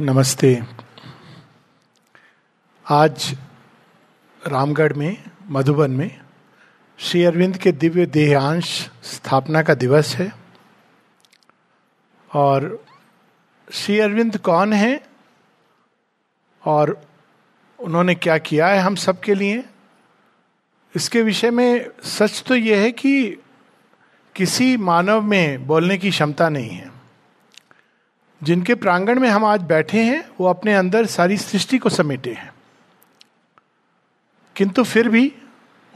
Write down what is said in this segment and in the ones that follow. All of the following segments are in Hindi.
नमस्ते। आज रामगढ़ में, मधुबन में, श्री अरविंद के दिव्य देहांश स्थापना का दिवस है। और श्री अरविंद कौन है और उन्होंने क्या किया है हम सब के लिए? इसके विषय में सच तो यह है कि किसी मानव में बोलने की क्षमता नहीं है। जिनके प्रांगण में हम आज बैठे हैं, वो अपने अंदर सारी सृष्टि को समेटे हैं। किंतु फिर भी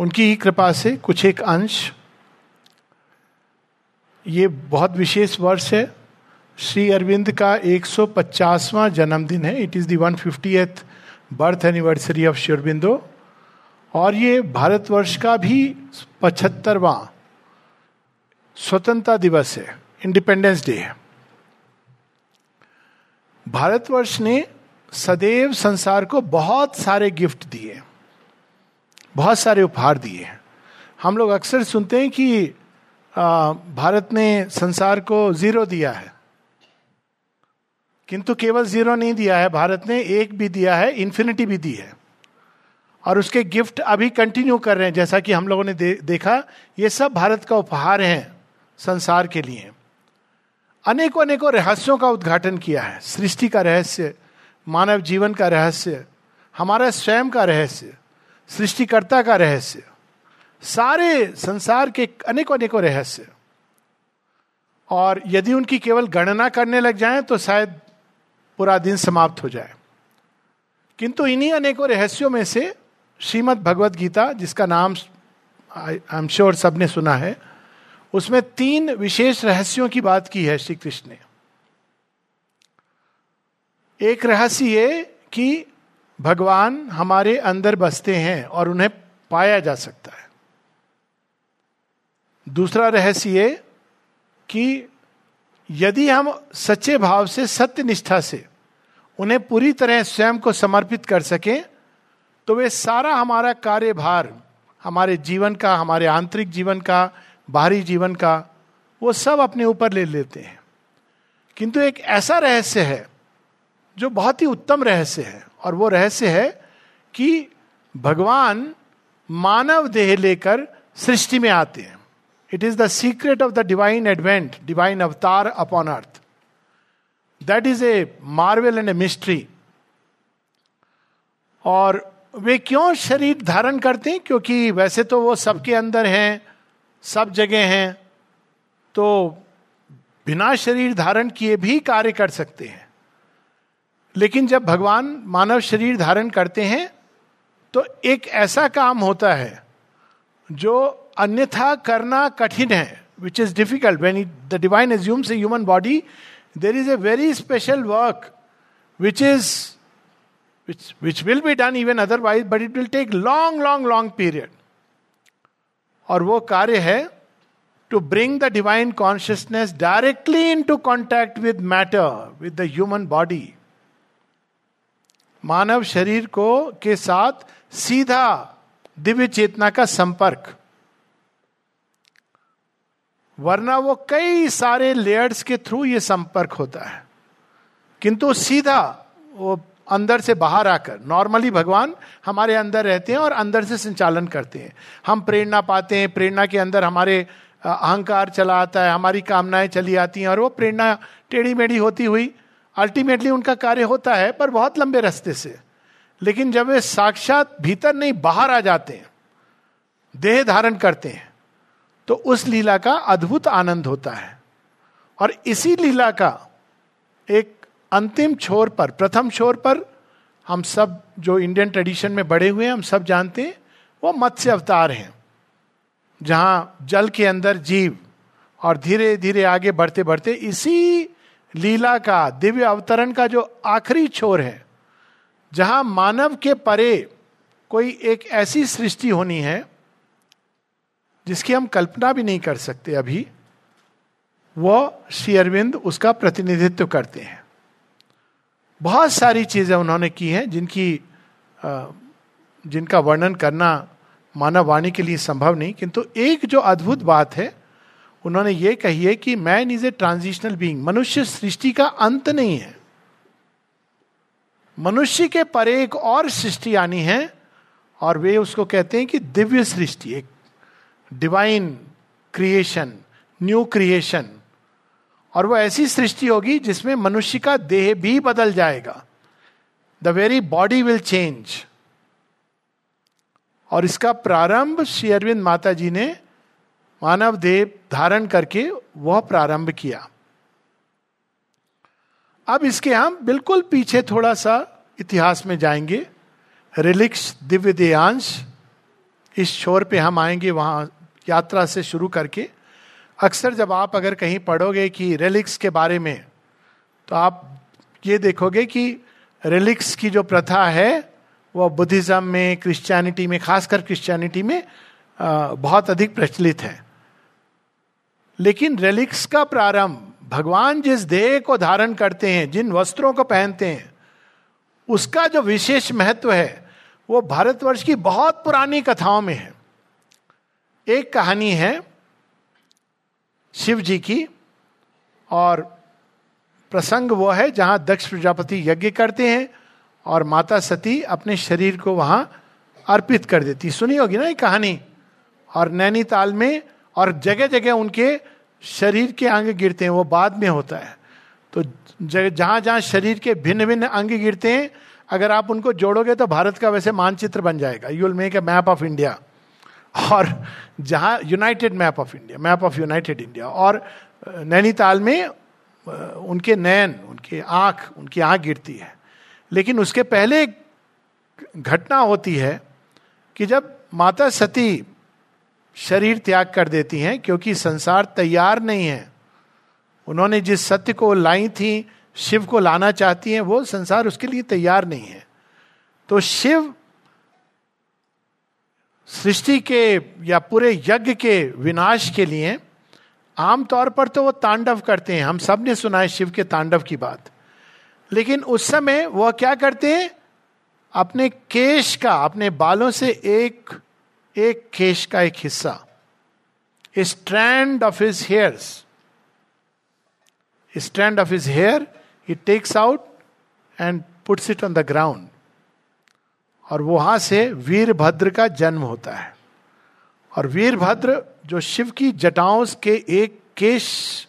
उनकी ही कृपा से कुछ एक अंश, ये बहुत विशेष वर्ष है। श्री अरविंद का 150वां जन्मदिन है। It is the one fiftieth birth anniversary of Sri Aurobindo और ये भारतवर्ष का भी पचहत्तरवा स्वतंत्रता दिवस है। इंडिपेंडेंस डे है। भारतवर्ष ने सदैव संसार को बहुत सारे गिफ्ट दिए बहुत सारे उपहार दिए हैं। हम लोग अक्सर सुनते हैं कि भारत ने संसार को ज़ीरो दिया है। किंतु केवल ज़ीरो नहीं दिया है भारत ने एक भी दिया है इन्फिनिटी भी दी है। और उसके गिफ्ट अभी कंटिन्यू कर रहे हैं जैसा कि हम लोगों ने दे, देखा ये सब भारत का उपहार है संसार के लिए। अनेकों अनेकों रहस्यों का उद्घाटन किया है। सृष्टि का रहस्य, मानव जीवन का रहस्य, हमारा स्वयं का रहस्य, सृष्टिकर्ता का रहस्य, सारे संसार के अनेकों अनेकों रहस्य। और यदि उनकी केवल गणना करने लग जाएँ तो शायद पूरा दिन समाप्त हो जाए। किंतु इन्हीं अनेकों रहस्यों में से श्रीमद भगवत गीता जिसका नाम आई एम श्योर सबने सुना है उसमें तीन विशेष रहस्यों की बात की है श्री कृष्ण ने। एक रहस्य ये कि भगवान हमारे अंदर बसते हैं और उन्हें पाया जा सकता है। दूसरा रहस्य ये कि यदि हम सच्चे भाव से, सत्य निष्ठा से उन्हें पूरी तरह स्वयं को समर्पित कर सकें तो वे सारा हमारा कार्यभार, हमारे जीवन का, हमारे आंतरिक जीवन का बाहरी जीवन का, वो सब अपने ऊपर ले लेते हैं। किंतु एक ऐसा रहस्य है, जो बहुत ही उत्तम रहस्य है, और वो रहस्य है कि भगवान मानव देह लेकर सृष्टि में आते हैं। It is the secret of the divine advent divine avatar upon earth that is a marvel and a mystery और वे क्यों शरीर धारण करते हैं? क्योंकि वैसे तो वो सबके अंदर हैं सब जगह हैं तो बिना शरीर धारण किए भी कार्य कर सकते हैं। लेकिन जब भगवान मानव शरीर धारण करते हैं तो एक ऐसा काम होता है, जो अन्यथा करना कठिन है which is difficult when the divine assumes a human body there is a very special work which is which will be done even otherwise but it will take long long long period और वो कार्य है to bring the divine consciousness directly into contact with matter with the human body मानव शरीर को, के साथ सीधा दिव्य चेतना का संपर्क। वरना वो कई सारे लेयर्स के थ्रू ये संपर्क होता है। किंतु सीधा वो अंदर से बाहर आकर। नॉर्मली भगवान हमारे अंदर रहते हैं और अंदर से संचालन करते हैं। हम प्रेरणा पाते हैं, प्रेरणा के अंदर हमारे अहंकार चला आता है, हमारी कामनाएँ चली आती हैं और वो प्रेरणा टेढ़ी मेढ़ी होती हुई अल्टीमेटली उनका कार्य होता है, पर बहुत लंबे रास्ते से। लेकिन जब वे साक्षात भीतर नहीं, बाहर आ जाते हैं, देह धारण करते हैं तो उस लीला का अद्भुत आनंद होता है। और इसी लीला का एक अंतिम छोर पर, प्रथम छोर पर हम सब जो इंडियन ट्रेडिशन में बड़े हुए हैं, हम सब जानते हैं, वो मत्स्य अवतार हैं, जहाँ जल के अंदर जीव और धीरे धीरे आगे बढ़ते बढ़ते इसी लीला का, दिव्य अवतरण का जो आखिरी छोर है, जहाँ मानव के परे कोई एक ऐसी सृष्टि होनी है, जिसकी हम कल्पना भी नहीं कर सकते अभी वह श्री अरविंद उसका प्रतिनिधित्व करते हैं। बहुत सारी चीज़ें उन्होंने की हैं जिनकी जिनका वर्णन करना मानव वाणी के लिए संभव नहीं। किंतु एक जो अद्भुत बात है, उन्होंने ये कही है कि man is a transitional being मनुष्य सृष्टि का अंत नहीं है। मनुष्य के परे एक और सृष्टि आनी है, और वे उसको कहते हैं कि दिव्य सृष्टि, एक डिवाइन क्रिएशन न्यू क्रिएशन और वो ऐसी सृष्टि होगी जिसमें मनुष्य का देह भी बदल जाएगा। The very body will change और इसका प्रारंभ श्री अरविंद माता जी ने मानव देह धारण करके वह प्रारंभ किया। अब इसके हम बिल्कुल पीछे थोड़ा सा इतिहास में जाएँगे। रिलिक्स दिव्य देयांश इस छोर पे हम आएँगे, वहाँ यात्रा से शुरू करके। अक्सर जब आप अगर कहीं पढ़ोगे कि रेलिक्स के बारे में तो आप ये देखोगे कि रेलिक्स की जो प्रथा है वह बुद्धिज्म में क्रिश्चियनिटी में, खासकर क्रिश्चियनिटी में बहुत अधिक प्रचलित है। लेकिन रेलिक्स का प्रारंभ भगवान जिस देह को धारण करते हैं, जिन वस्त्रों को पहनते हैं, उसका जो विशेष महत्व है, वो भारतवर्ष की बहुत पुरानी कथाओं में है। एक कहानी है शिव जी की, और प्रसंग वो है जहाँ दक्ष प्रजापति यज्ञ करते हैं, और माता सती अपने शरीर को वहाँ अर्पित कर देती सुनी होगी ना ये कहानी? और नैनीताल में, और जगह जगह उनके शरीर के अंग गिरते हैं, वो बाद में होता है। तो जहाँ जहाँ शरीर के भिन्न भिन्न अंग गिरते हैं, अगर आप उनको जोड़ोगे तो भारत का वैसे मानचित्र बन जाएगा। You will make a map of India और जहाँ united map of India map of united India और नैनीताल में उनके नयन, उनके आँख, उनकी आँख गिरती है। लेकिन उसके पहले एक घटना होती है कि जब माता सती शरीर त्याग कर देती हैं क्योंकि संसार तैयार नहीं है, उन्होंने जिस सत्य को लाई थी, शिव को लाना चाहती हैं, वो संसार उसके लिए तैयार नहीं है। तो शिव सृष्टि के या पूरे यज्ञ के विनाश के लिए आमतौर पर तो वो तांडव करते हैं। हम सबने सुना है शिव के तांडव की बात। लेकिन उस समय वह क्या करते हैं? अपने केश का, अपने बालों से एक एक केश का एक हिस्सा strand of his hairs strand of his hair he takes out and puts it on the ground और वहाँ से वीरभद्र का जन्म होता है। और वीरभद्र जो शिव की जटाओं के एक केश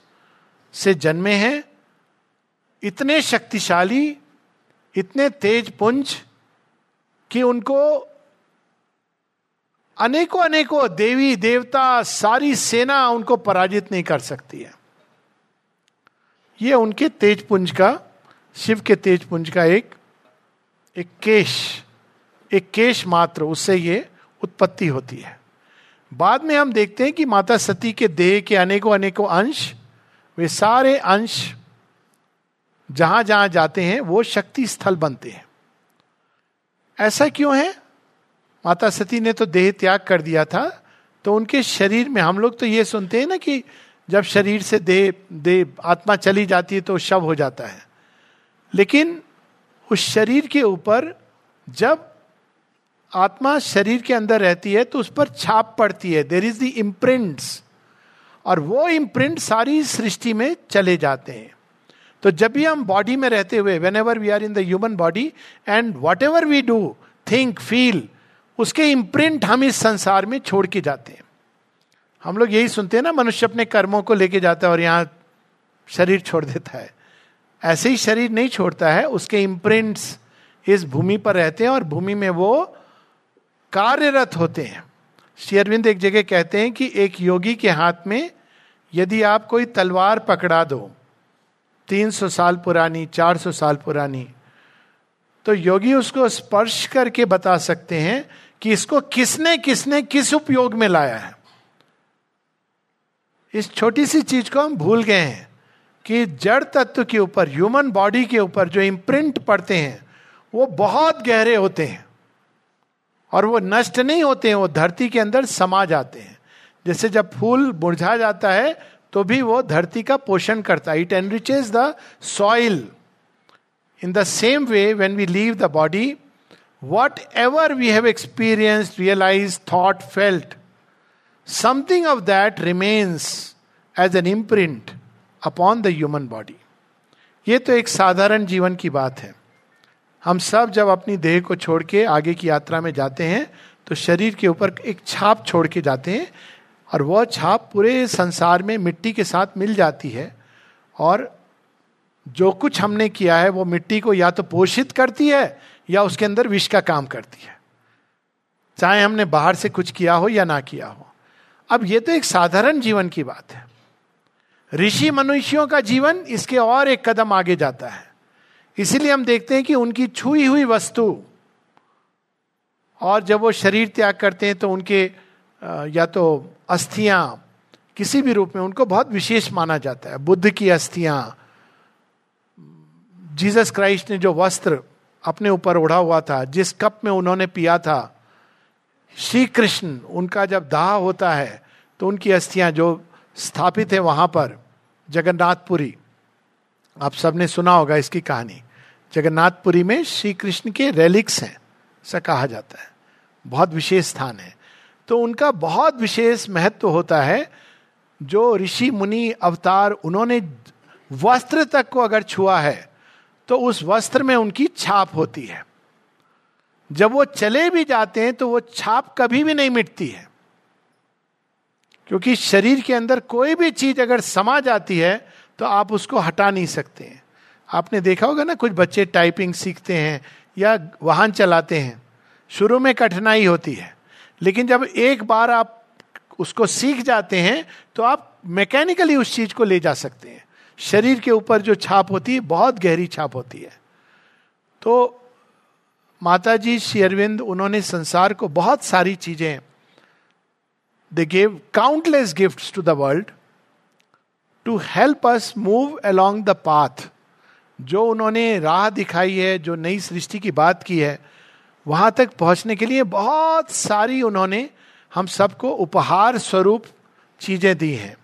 से जन्मे हैं, इतने शक्तिशाली, इतने तेज पुंज कि उनको अनेकों अनेकों देवी, देवता, सारी सेना उनको पराजित नहीं कर सकती है। ये उनके तेज पुंज का, शिव के तेज पुंज का एक एक केश। एक केश मात्र, उससे ये उत्पत्ति होती है। बाद में हम देखते हैं कि माता सती के देह के अनेकों अनेकों अंश, वे सारे अंश जहाँ जहाँ जाते हैं, वो शक्ति स्थल बनते हैं। ऐसा क्यों है? माता सती ने तो देह त्याग कर दिया था तो उनके शरीर में, हम लोग तो ये सुनते हैं ना कि जब शरीर से देह देह, आत्मा चली जाती है तो शव हो जाता है। लेकिन उस शरीर के ऊपर जब आत्मा शरीर के अंदर रहती है तो उस पर छाप पड़ती है। देर इज़ द इम्प्रिंट्स और वो इम्प्रिंट सारी सृष्टि में चले जाते हैं। तो जब भी हम बॉडी में रहते हुए whenever we are in the human body and whatever we do think feel उसके इम्प्रिंट हम इस संसार में छोड़ के जाते हैं। हम लोग यही सुनते हैं ना, मनुष्य अपने कर्मों को लेके जाता है और यहाँ शरीर छोड़ देता है। ऐसे ही शरीर नहीं छोड़ता है, उसके इम्प्रिंट्स इस भूमि पर रहते हैं और भूमि में वो कार्यरत होते हैं। श्री अरविंद एक जगह कहते हैं कि एक योगी के हाथ में यदि आप कोई तलवार पकड़ा दो, तीन सौ साल पुरानी, चार सौ साल पुरानी तो योगी उसको स्पर्श करके बता सकते हैं कि इसको किसने किसने किस उपयोग में लाया है। इस छोटी सी चीज़ को हम भूल गए हैं कि जड़ तत्व के ऊपर ह्यूमन बॉडी के ऊपर जो इम्प्रिंट पड़ते हैं, वो बहुत गहरे होते हैं। और वो नष्ट नहीं होते हैं, वो धरती के अंदर समा जाते हैं। जैसे जब फूल मुरझा जाता है तो भी वो धरती का पोषण करता है। It enriches the soil in the same way when we leave the body whatever we have experience realise thought felt something of that remains as an imprint upon the human body ये तो एक साधारण जीवन की बात है। हम सब जब अपनी देह को छोड़ के आगे की यात्रा में जाते हैं तो शरीर के ऊपर एक छाप छोड़ के जाते हैं और वह छाप पूरे संसार में मिट्टी के साथ मिल जाती है और जो कुछ हमने किया है, वो मिट्टी को या तो पोषित करती है या उसके अंदर विष का काम करती है। चाहे हमने बाहर से कुछ किया हो या ना किया हो। अब ये तो एक साधारण जीवन की बात है। ऋषि मनुष्यों का जीवन इसके और एक कदम आगे जाता है। इसीलिए हम देखते हैं कि उनकी छुई हुई वस्तु और जब वो शरीर त्याग करते हैं तो उनके या तो अस्थियाँ किसी भी रूप में उनको बहुत विशेष माना जाता है। बुद्ध की अस्थियाँ। जीसस क्राइस्ट ने जो वस्त्र अपने ऊपर उड़ा हुआ था, जिस कप में उन्होंने पिया था श्री कृष्ण उनका जब दाह होता है तो उनकी अस्थियाँ जो स्थापित है वहाँ पर, जगन्नाथपुरी आप सबने सुना होगा इसकी कहानी। जगन्नाथपुरी में श्री कृष्ण के रेलिक्स हैं, ऐसा कहा जाता है। बहुत विशेष स्थान है। तो उनका बहुत विशेष महत्व होता है, जो ऋषि, मुनि, अवतार, उन्होंने वस्त्र तक को अगर छुआ है तो उस वस्त्र में उनकी छाप होती है। जब वो चले भी जाते हैं तो वो छाप कभी भी नहीं मिटती है। क्योंकि शरीर के अंदर कोई भी चीज़ अगर समा जाती है तो आप उसको हटा नहीं सकते हैं। आपने देखा होगा ना, कुछ बच्चे टाइपिंग सीखते हैं या वाहन चलाते हैं। शुरू में कठिनाई होती है, लेकिन जब एक बार आप उसको सीख जाते हैं तो आप मैकेनिकली उस चीज़ को ले जा सकते हैं। शरीर के ऊपर जो छाप होती है, बहुत गहरी छाप होती है। तो माता जी श्री अरविंद उन्होंने संसार को बहुत सारी चीज़ें they gave countless gift to the world to help us move along the path जो उन्होंने राह दिखाई है, जो नई सृष्टि की बात की है, वहाँ तक पहुँचने के लिए बहुत सारी उन्होंने हम सबको उपहार स्वरूप चीज़ें दी हैं।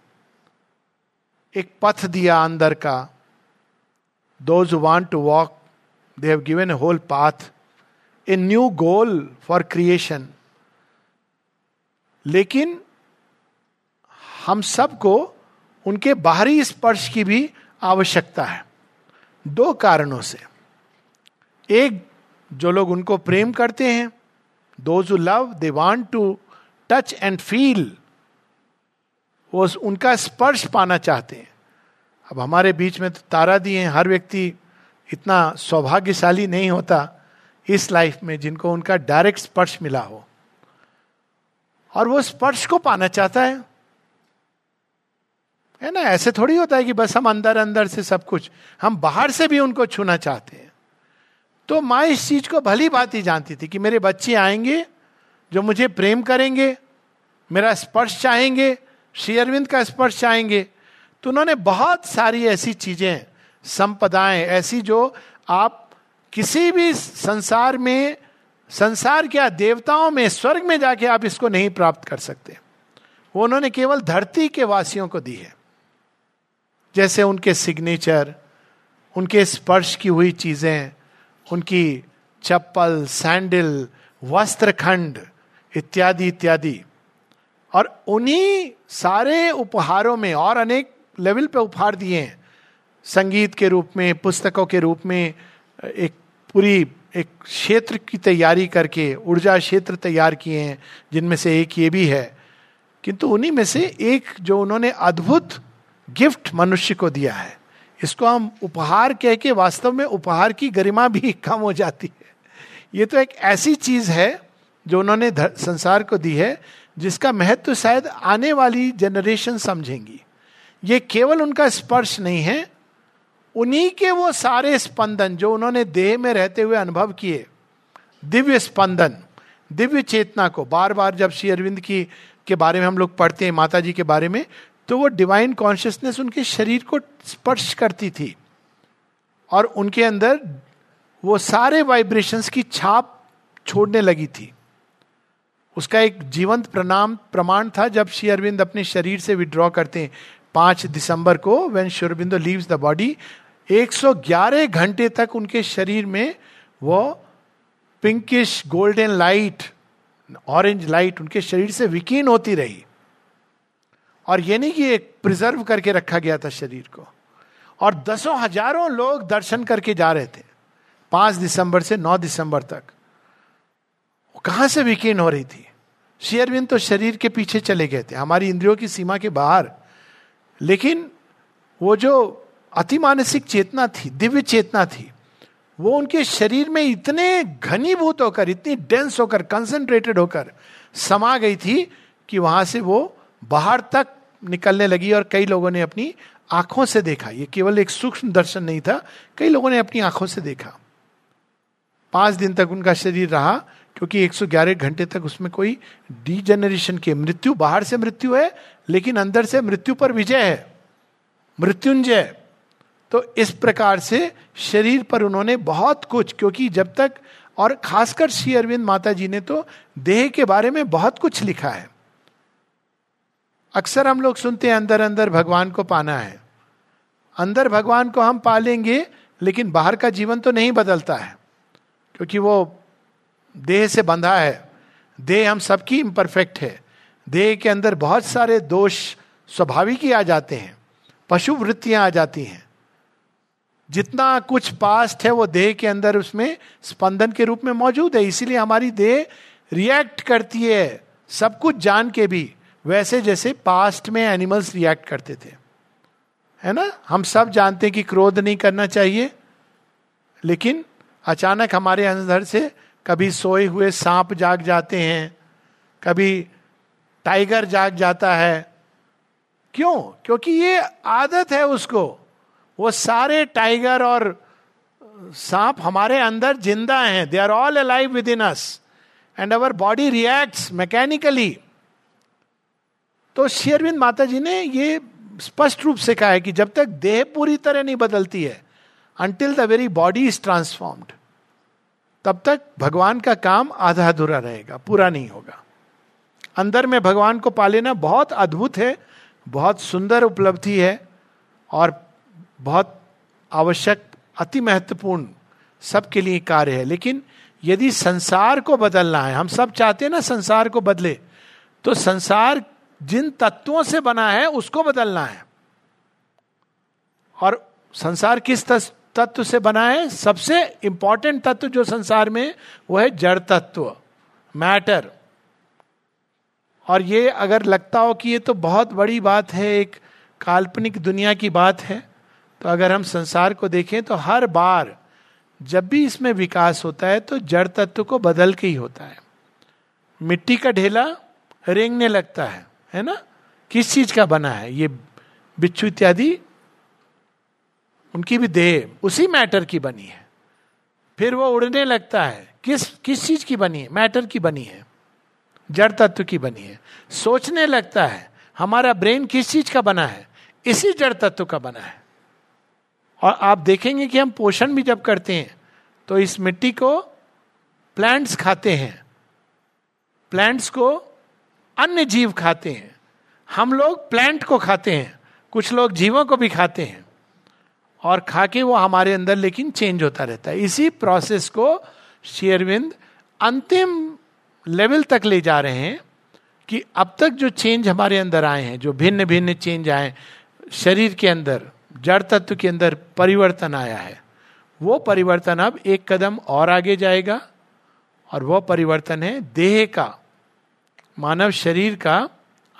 एक पथ दिया अंदर का। Those want to walk they have given a whole path a new goal for creation लेकिन हम सबको उनके बाहरी स्पर्श की भी आवश्यकता है। दो कारणों से। एक, जो लोग उनको प्रेम करते हैं those love they want to touch and feel वो उनका स्पर्श पाना चाहते हैं। अब हमारे बीच में तो तारा दिए हैं, हर व्यक्ति इतना सौभाग्यशाली नहीं होता इस लाइफ में जिनको उनका डायरेक्ट स्पर्श मिला हो। और वो स्पर्श को पाना चाहता है। है ना, ऐसे थोड़ी होता है कि बस हम अंदर अंदर से सब कुछ, हम बाहर से भी उनको छूना चाहते हैं। तो माँ इस चीज़ को भली बात ही जानती थी कि मेरे बच्चे आएँगे, जो मुझे प्रेम करेंगे, मेरा स्पर्श चाहेंगे, श्री अरविंद का स्पर्श चाहेंगे तो उन्होंने बहुत सारी ऐसी चीज़ें, संपदाएँ, ऐसी जो आप किसी भी संसार में, संसार क्या देवताओं में, स्वर्ग में जाके आप इसको नहीं प्राप्त कर सकते। वो उन्होंने केवल धरती के वासियों को दी है। जैसे उनके सिग्नेचर उनके स्पर्श की हुई चीज़ें, उनकी चप्पल सैंडल वस्त्र खंड इत्यादि इत्यादि। और उन्हीं सारे उपहारों में और अनेक लेवल पे उपहार दिए हैं। संगीत के रूप में, पुस्तकों के रूप में, एक पूरी, एक क्षेत्र की तैयारी करके, ऊर्जा क्षेत्र तैयार किए हैं, जिनमें से एक ये भी है। किंतु उन्हीं में से एक जो उन्होंने अद्भुत गिफ्ट मनुष्य को दिया है। इसको हम उपहार कह के वास्तव में उपहार की गरिमा भी कम हो जाती है। ये तो एक ऐसी चीज़ है जो उन्होंने संसार को दी है, जिसका महत्व शायद आने वाली जनरेशन समझेंगी। ये केवल उनका स्पर्श नहीं है, उन्हीं के वो सारे स्पंदन जो उन्होंने देह में रहते हुए अनुभव किए, दिव्य स्पंदन, दिव्य चेतना को। बार बार जब श्री अरविंद की, के बारे में हम लोग पढ़ते हैं, माता जी के बारे में तो वो डिवाइन कॉन्शियसनेस उनके शरीर को स्पर्श करती थी। और उनके अंदर वो सारे वाइब्रेशंस की छाप छोड़ने लगी थी। उसका एक जीवंत प्रणाम, प्रमाण था जब श्री अरविंद अपने शरीर से विड्रॉ करते हैं। पाँच दिसंबर को when Sri Aurobindo leaves the body 111 घंटे तक उनके शरीर में वो pinkish golden light orange light उनके शरीर से विकीन होती रही। और ये नहीं कि एक प्रिजर्व करके रखा गया था शरीर को। और दसों हज़ारों लोग दर्शन करके जा रहे थे। पाँच दिसंबर से नौ दिसंबर तक। कहाँ से विकीर्ण हो रही थी? शेयरविंद तो शरीर के पीछे चले गए थे। हमारी इंद्रियों की सीमा के बाहर। लेकिन वो जो अतिमानसिक चेतना थी, दिव्य चेतना थी, वो उनके शरीर में इतने घनीभूत होकर, इतनी डेंस होकर कंसंट्रेटेड होकर समा गई थी कि वहाँ से वो बाहर तक निकलने लगी और कई लोगों ने अपनी आँखों से देखा। ये केवल एक सूक्ष्म दर्शन नहीं था, कई लोगों ने अपनी आँखों से देखा। पाँच दिन तक उनका शरीर रहा, क्योंकि 111 घंटे तक उसमें कोई डीजेनरेशन के मृत्यु, बाहर से मृत्यु है, लेकिन अंदर से मृत्यु पर विजय है, मृत्युंजय। तो इस प्रकार से शरीर पर उन्होंने बहुत कुछ, क्योंकि जब तक और खासकर श्री अरविंद माता जी ने तो देह के बारे में बहुत कुछ लिखा है। अक्सर हम लोग सुनते हैं अंदर अंदर भगवान को पाना है। अंदर भगवान को हम पालेंगे, लेकिन बाहर का जीवन तो नहीं बदलता है, क्योंकि वो देह से बंधा है। देह हम सबकी इम्परफेक्ट है। देह के अंदर बहुत सारे दोष स्वाभाविक ही आ जाते हैं, पशु वृत्तियाँ आ जाती हैं। जितना कुछ पास्ट है, वो देह के अंदर उसमें स्पंदन के रूप में मौजूद है। इसीलिए हमारी देह रिएक्ट करती है, सब कुछ जान के भी। वैसे जैसे पास्ट में एनिमल्स रिएक्ट करते थे। है ना? हम सब जानते हैं कि क्रोध नहीं करना चाहिए, लेकिन अचानक हमारे अंदर से कभी सोए हुए सांप जाग जाते हैं, कभी टाइगर जाग जाता है। क्यों? क्योंकि ये आदत है उसको। वो सारे टाइगर और सांप हमारे अंदर ज़िंदा हैं। They are all alive within us and our body reacts mechanically तो शेरविंद माता जी ने ये स्पष्ट रूप से कहा है कि जब तक देह पूरी तरह नहीं बदलती है until the very body is transformed तब तक भगवान का काम आधा अधूरा रहेगा, पूरा नहीं होगा। अंदर में भगवान को पा लेना बहुत अद्भुत है, बहुत सुंदर उपलब्धि है, और बहुत आवश्यक, अति महत्वपूर्ण सबके लिए कार्य है। लेकिन यदि संसार को बदलना है, हम सब चाहते हैं ना संसार को बदले तो संसार जिन तत्वों से बना है, उसको बदलना है। और संसार किस तत्व से बना है? सबसे इंपॉर्टेंट तत्व जो संसार में, वो है जड़ तत्व मैटर और ये अगर लगता हो कि ये तो बहुत बड़ी बात है, एक काल्पनिक दुनिया की बात है तो अगर हम संसार को देखें तो हर बार जब भी इसमें विकास होता है तो जड़ तत्व को बदल के ही होता है। मिट्टी का ढेला रेंगने लगता है। है ना? किस चीज़ का बना है? ये बिच्छू इत्यादि, उनकी भी देह, उसी मैटर की बनी है। फिर वो उड़ने लगता है। किस किस चीज़ की बनी है? मैटर की बनी है। जड़ तत्व की बनी है। सोचने लगता है, हमारा ब्रेन किस चीज़ का बना है? इसी जड़ तत्व का बना है। और आप देखेंगे कि हम पोषण भी जब करते हैं तो इस मिट्टी को प्लांट्स खाते हैं। प्लांट्स को अन्य जीव खाते हैं। हम लोग प्लांट को खाते हैं। कुछ लोग जीवों को भी खाते हैं। और खा के वो हमारे अंदर लेकिन चेंज होता रहता है। इसी प्रोसेस को शेयरविंद अंतिम लेवल तक ले जा रहे हैं कि अब तक जो चेंज हमारे अंदर आए हैं, जो भिन्न भिन्न चेंज आए, शरीर के अंदर, जड़ तत्व के अंदर परिवर्तन आया है। वो परिवर्तन अब एक कदम और आगे जाएगा और वो परिवर्तन है देह का। मानव शरीर का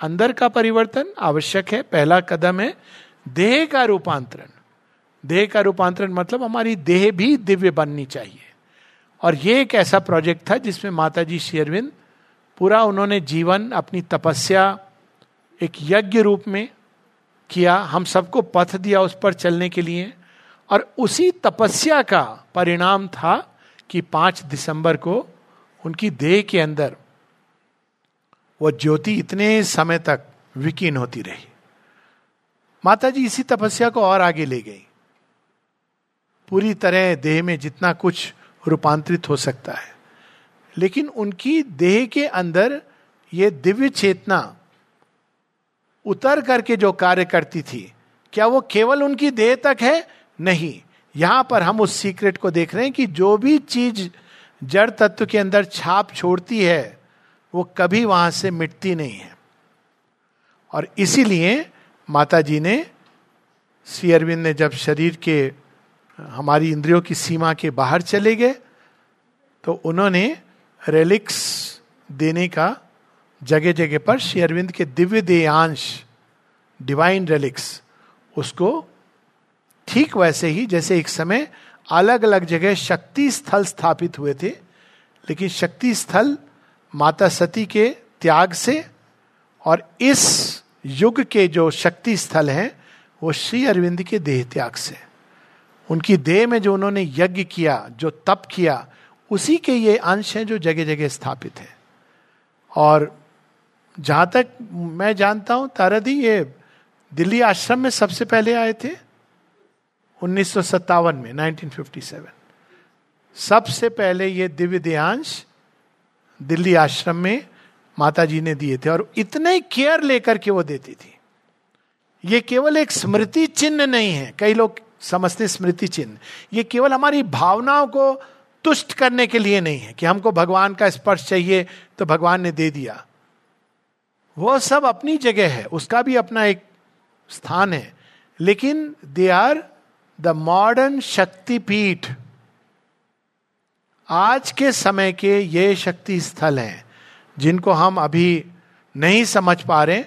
अंदर का परिवर्तन आवश्यक है। पहला कदम है देह का रूपांतरण। देह का रूपांतरण मतलब हमारी देह भी दिव्य बननी चाहिए। और ये एक ऐसा प्रोजेक्ट था जिसमें माता जी शेरविंद पूरा उन्होंने जीवन अपनी तपस्या, एक यज्ञ रूप में किया। हम सबको पथ दिया उस पर चलने के लिए। और उसी तपस्या का परिणाम था कि पाँच दिसंबर को उनकी देह के अंदर वो ज्योति इतने समय तक विकीन होती रही। माता जी इसी तपस्या को और आगे ले गई। पूरी तरह देह में जितना कुछ रूपांतरित हो सकता है। लेकिन उनकी देह के अंदर ये दिव्य चेतना उतर करके जो कार्य करती थी, क्या वो केवल उनकी देह तक है? नहीं। यहाँ पर हम उस सीक्रेट को देख रहे हैं कि जो भी चीज़ जड़ तत्व के अंदर छाप छोड़ती है वो कभी वहाँ से मिटती नहीं है। और इसीलिए माता जी ने, श्री अरविंद ने जब शरीर के, हमारी इंद्रियों की सीमा के बाहर चले गए तो उन्होंने रेलिक्स देने का जगह जगह पर श्री अरविंद के दिव्य देयांश डिवाइन रेलिक्स उसको ठीक वैसे ही, जैसे एक समय अलग अलग जगह शक्ति स्थल स्थापित हुए थे, लेकिन शक्ति स्थल माता सती के त्याग से और इस युग के जो शक्ति स्थल हैं, वो श्री अरविंद के देह त्याग से। उनकी देह में जो उन्होंने यज्ञ किया, जो तप किया, उसी के ये अंश हैं जो जगह जगह स्थापित हैं। और जहाँ तक मैं जानता हूँ, तारादी, ये दिल्ली आश्रम में सबसे पहले आए थे, उन्नीस सौ सत्तावन में 1957 सबसे पहले ये दिव्य देहांश दिल्ली आश्रम में माता जी ने दिए थे और इतने केयर लेकर के वो देती थी। ये केवल एक स्मृति चिन्ह नहीं है। कई लोग समझते स्मृति चिन्ह। ये केवल हमारी भावनाओं को तुष्ट करने के लिए नहीं है कि हमको भगवान का स्पर्श चाहिए तो भगवान ने दे दिया। वो सब अपनी जगह है। उसका भी अपना एक स्थान है। लेकिन दे आर द मॉडर्न शक्तिपीठ। आज के समय के ये शक्ति स्थल हैं, जिनको हम अभी नहीं समझ पा रहे,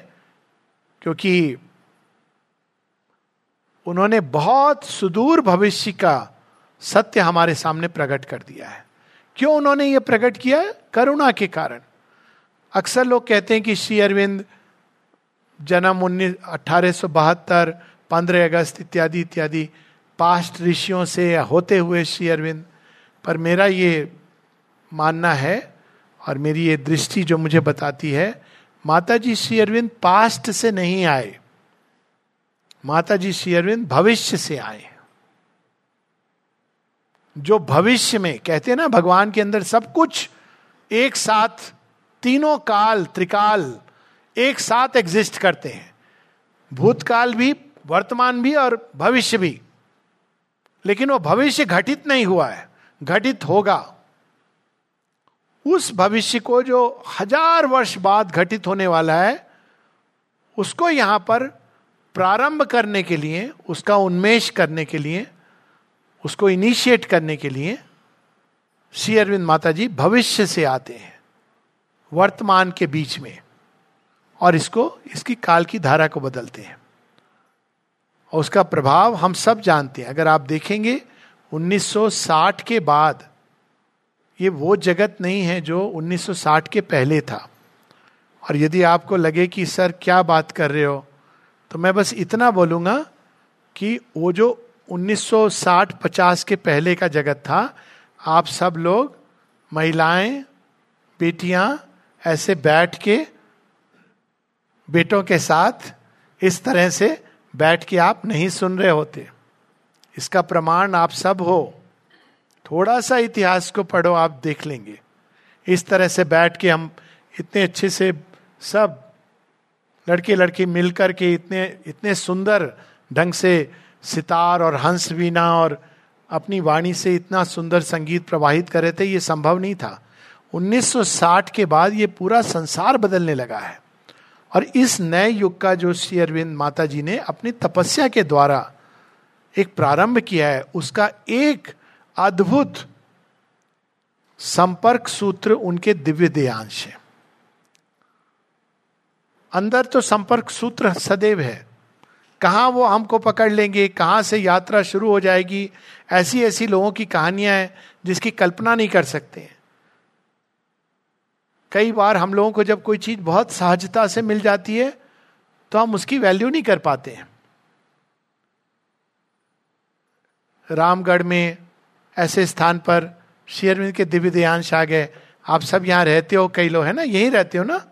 क्योंकि उन्होंने बहुत सुदूर भविष्य का सत्य हमारे सामने प्रकट कर दिया है। क्यों उन्होंने ये प्रकट किया? करुणा के कारण। अक्सर लोग कहते हैं कि श्री अरविंद जन्म उन्नीस, अठारह सौ बहत्तर, पंद्रह अगस्त इत्यादि इत्यादि, पास्ट ऋषियों से होते हुए श्री अरविंद पर मेरा ये मानना है और मेरी ये दृष्टि जो मुझे बताती है माता जी श्री अरविंद पास्ट से नहीं आए। माता जी श्री अरविंद भविष्य से आए। जो भविष्य में, कहते हैं ना, भगवान के अंदर सब कुछ एक साथ, तीनों काल, त्रिकाल एक साथ एग्जिस्ट करते हैं। भूतकाल भी, वर्तमान भी और भविष्य भी। लेकिन वो भविष्य घटित नहीं हुआ है। घटित होगा। उस भविष्य को जो हज़ार वर्ष बाद घटित होने वाला है, उसको यहाँ पर प्रारंभ करने के लिए, उसका उन्मेष करने के लिए, उसको इनिशिएट करने के लिए श्री अरविंद माता जी भविष्य से आते हैं, वर्तमान के बीच में, और इसको, इसकी काल की धारा को बदलते हैं। और उसका प्रभाव हम सब जानते हैं। अगर आप देखेंगे 1960 के बाद, ये वो जगत नहीं है जो 1960 के पहले था। और यदि आपको लगे कि, सर, क्या बात कर रहे हो? तो मैं बस इतना बोलूँगा कि वो जो 1960-50 के पहले का जगत था, आप सब लोग, महिलाएँ, बेटियाँ, ऐसे बैठ के, बेटों के साथ इस तरह से बैठ के आप नहीं सुन रहे होते। इसका प्रमाण आप सब हो। थोड़ा सा इतिहास को पढ़ो, आप देख लेंगे। इस तरह से बैठ के हम इतने अच्छे से सब लड़के लड़की मिलकर के इतने इतने सुंदर ढंग से सितार और हंस वीणा और अपनी वाणी से इतना सुंदर संगीत प्रवाहित कर रहे थे, ये संभव नहीं था। 1960 के बाद ये पूरा संसार बदलने लगा है। और इस नए युग का जो श्री अरविंद माता जी ने अपनी तपस्या के द्वारा एक प्रारंभ किया है, उसका एक अद्भुत संपर्क सूत्र उनके दिव्य देयांश है। अंदर तो संपर्क सूत्र सदैव है। कहा वो हमको पकड़ लेंगे, कहाँ से यात्रा शुरू हो जाएगी, ऐसी ऐसी लोगों की कहानियाँ हैं जिसकी कल्पना नहीं कर सकते हैं। कई बार हम लोगों को जब कोई चीज़ बहुत सहजता से मिल जाती है तो हम उसकी वैल्यू नहीं कर पाते हैं। रामगढ़ में ऐसे स्थान पर शेयरविंद के दिव्य देयांश आ गए आप सब यहाँ रहते हो, कई लोग है ना? यहीं रहते हो ना?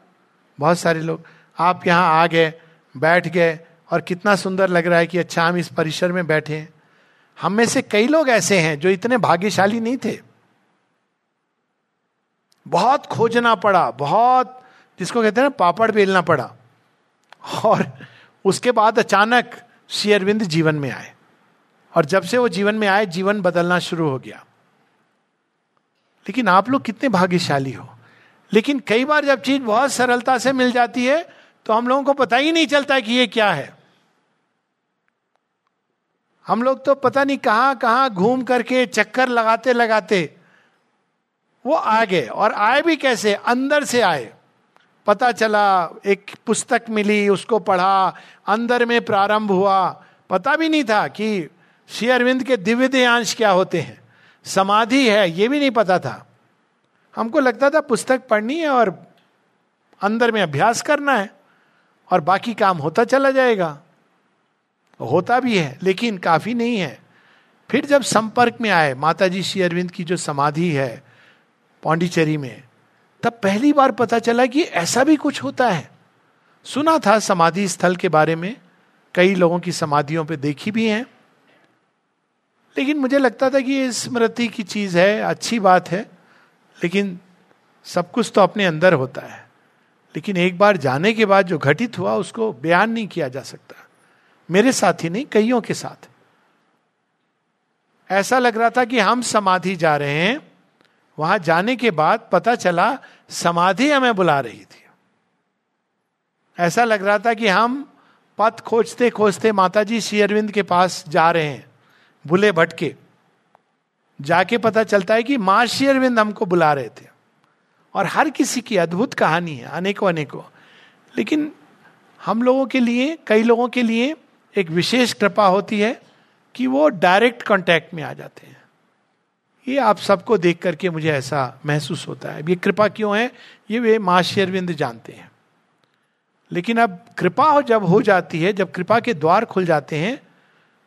बहुत सारे लोग। आप यहाँ आ गए, बैठ गए और कितना सुंदर लग रहा है कि अच्छा हम इस परिसर में बैठे हैं। हम में से कई लोग ऐसे हैं जो इतने भाग्यशाली नहीं थे। बहुत खोजना पड़ा, बहुत जिसको कहते हैं ना, पापड़ बेलना पड़ा। और उसके बाद अचानक शेयरविंद जीवन में आए। और जब से वो जीवन में आए, जीवन बदलना शुरू हो गया। लेकिन आप लोग कितने भाग्यशाली हो। लेकिन कई बार जब चीज़ बहुत सरलता से मिल जाती है तो हम लोगों को पता ही नहीं चलता कि ये क्या है। हम लोग तो पता नहीं कहाँ कहाँ घूम करके चक्कर लगाते लगाते वो आ गए। और आए भी कैसे? अंदर से आए। पता चला, एक पुस्तक मिली, उसको पढ़ा, अंदर में प्रारंभ हुआ। पता भी नहीं था कि श्री अरविंद के दिव्य देयांश क्या होते हैं? समाधि है, ये भी नहीं पता था। हमको लगता था पुस्तक पढ़नी है और अंदर में अभ्यास करना है और बाकी काम होता चला जाएगा। होता भी है, लेकिन काफ़ी नहीं है। फिर जब संपर्क में आए माता जी श्री अरविंद की जो समाधि है, पौंडीचेरी में, तब पहली बार पता चला कि ऐसा भी कुछ होता है। सुना था समाधि स्थल के बारे में, कई लोगों की समाधियों पे देखी भी हैं। लेकिन मुझे लगता था कि ये स्मृति की चीज़ है, अच्छी बात है, लेकिन सब कुछ तो अपने अंदर होता है। लेकिन एक बार जाने के बाद जो घटित हुआ, उसको बयान नहीं किया जा सकता। मेरे साथ ही नहीं, कईयों के साथ। ऐसा लग रहा था कि हम समाधि जा रहे हैं। वहाँ जाने के बाद पता चला, समाधि हमें बुला रही थी। ऐसा लग रहा था कि हम पथ खोजते खोजते माता जी श्री अरविंद के पास जा रहे हैं। बुले भटके। जाके पता चलता है कि माँ अरविंद हमको बुला रहे थे। और हर किसी की अद्भुत कहानी है, अनेकों अनेकों। लेकिन हम लोगों के लिए, कई लोगों के लिए एक विशेष कृपा होती है कि वो डायरेक्ट कांटेक्ट में आ जाते हैं। ये आप सबको देख करके मुझे ऐसा महसूस होता है। ये कृपा क्यों है? ये वे माँ शेरविंद जानते हैं। लेकिन अब कृपा जब हो जाती है, जब कृपा के द्वार खुल जाते हैं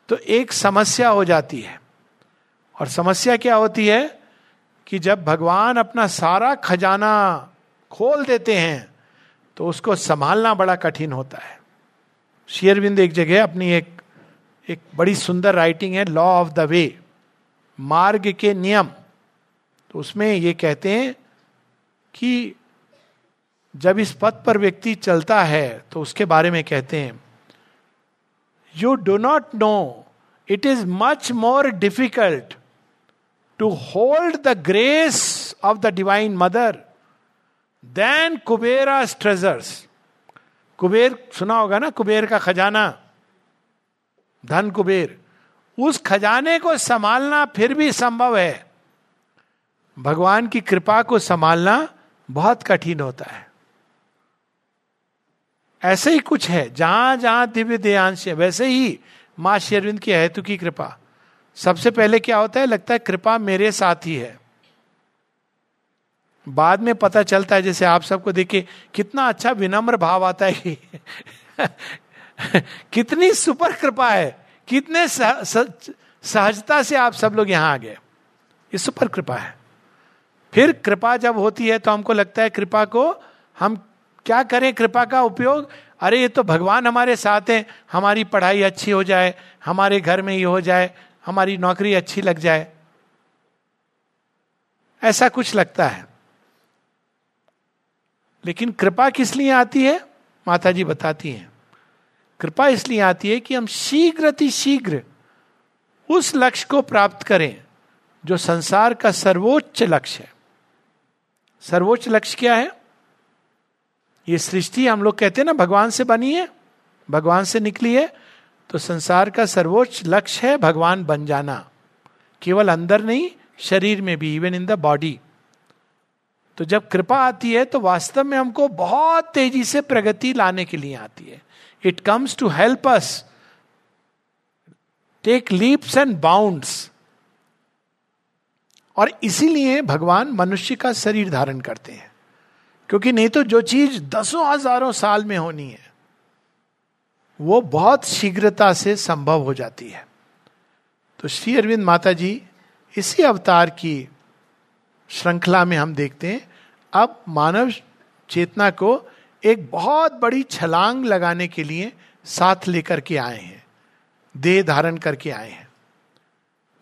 तो एक समस्या हो जाती है। और समस्या क्या होती है कि जब भगवान अपना सारा खजाना खोल देते हैं तो उसको संभालना बड़ा कठिन होता है। शेयरविंद एक जगह अपनी एक एक बड़ी सुंदर राइटिंग है लॉ ऑफ़ द वे मार्ग के नियम। तो उसमें ये कहते हैं कि जब इस पथ पर व्यक्ति चलता है तो उसके बारे में कहते हैं you do not know it is much more difficult to hold the grace of the divine mother than Kubera treasures Kuber सुना होगा ना? कुबेर का खजाना। धन कुबेर। उस खजाने को संभालना फिर भी संभव है। भगवान की कृपा को संभालना बहुत कठिन होता है। ऐसे ही कुछ है जहाँ जहाँ दिव्य देयांश है वैसे ही माँ शेरविंद की हेतु की कृपा। सबसे पहले क्या होता है लगता है कृपा मेरे साथ ही है। बाद में पता चलता है जैसे आप सबको देखिए कितना अच्छा विनम्र भाव आता है कितनी सुपर कृपा है कितने सह, सहजता से आप सब लोग यहाँ आ गए। ये सुपर कृपा है। फिर कृपा जब होती है तो हमको लगता है कृपा को हम क्या करें? कृपा का उपयोग? अरे, ये तो भगवान हमारे साथ हैं। हमारी पढ़ाई अच्छी हो जाए, हमारे घर में ये हो जाए, हमारी नौकरी अच्छी लग जाए। ऐसा कुछ लगता है। लेकिन कृपा किस लिए आती है? माता जी बताती हैं। कृपा इसलिए आती है कि हम शीघ्र शीघ्र उस लक्ष्य को प्राप्त करें, जो संसार का सर्वोच्च लक्ष्य है। सर्वोच्च लक्ष्य क्या है? ये सृष्टि हम लोग कहते हैं ना, भगवान से बनी है, भगवान से निकली है तो संसार का सर्वोच्च लक्ष्य है भगवान बन जाना। केवल अंदर नहीं, शरीर में भी इवन इन द बॉडी तो जब कृपा आती है तो वास्तव में हमको बहुत तेज़ी से प्रगति लाने के लिए आती है। It comes to help us take leaps and bounds और इसीलिए भगवान मनुष्य का शरीर धारण करते हैं। क्योंकि नहीं तो जो चीज़ दसों हज़ारों साल में होनी है, वो बहुत शीघ्रता से संभव हो जाती है। तो श्री अरविंद माता जी इसी अवतार की श्रृंखला में हम देखते हैं। अब मानव चेतना को एक बहुत बड़ी छलांग लगाने के लिए साथ लेकर के आए हैं, देह धारण करके आए हैं।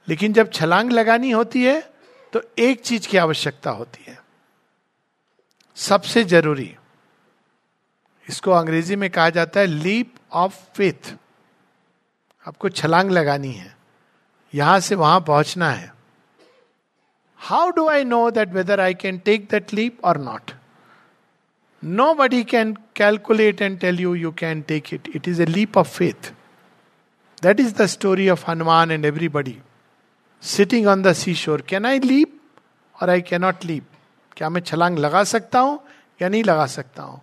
लेकिन जब छलांग लगानी होती है तो एक चीज़ की आवश्यकता होती है। सबसे ज़रूरी, इसको अंग्रेज़ी में कहा जाता है लीप ऑफ़ फेथ आपको छलांग लगानी है, यहाँ से वहाँ पहुँचना है। How do I know that whether I can take that leap और not nobody can calculate and tell you you can take it it is a leap of faith that is the story of Hanuman and everybody sitting on the sea shore can I leap और आई कैनॉट लीप क्या मैं छलांग लगा सकता हूँ या नहीं लगा सकता हूँ?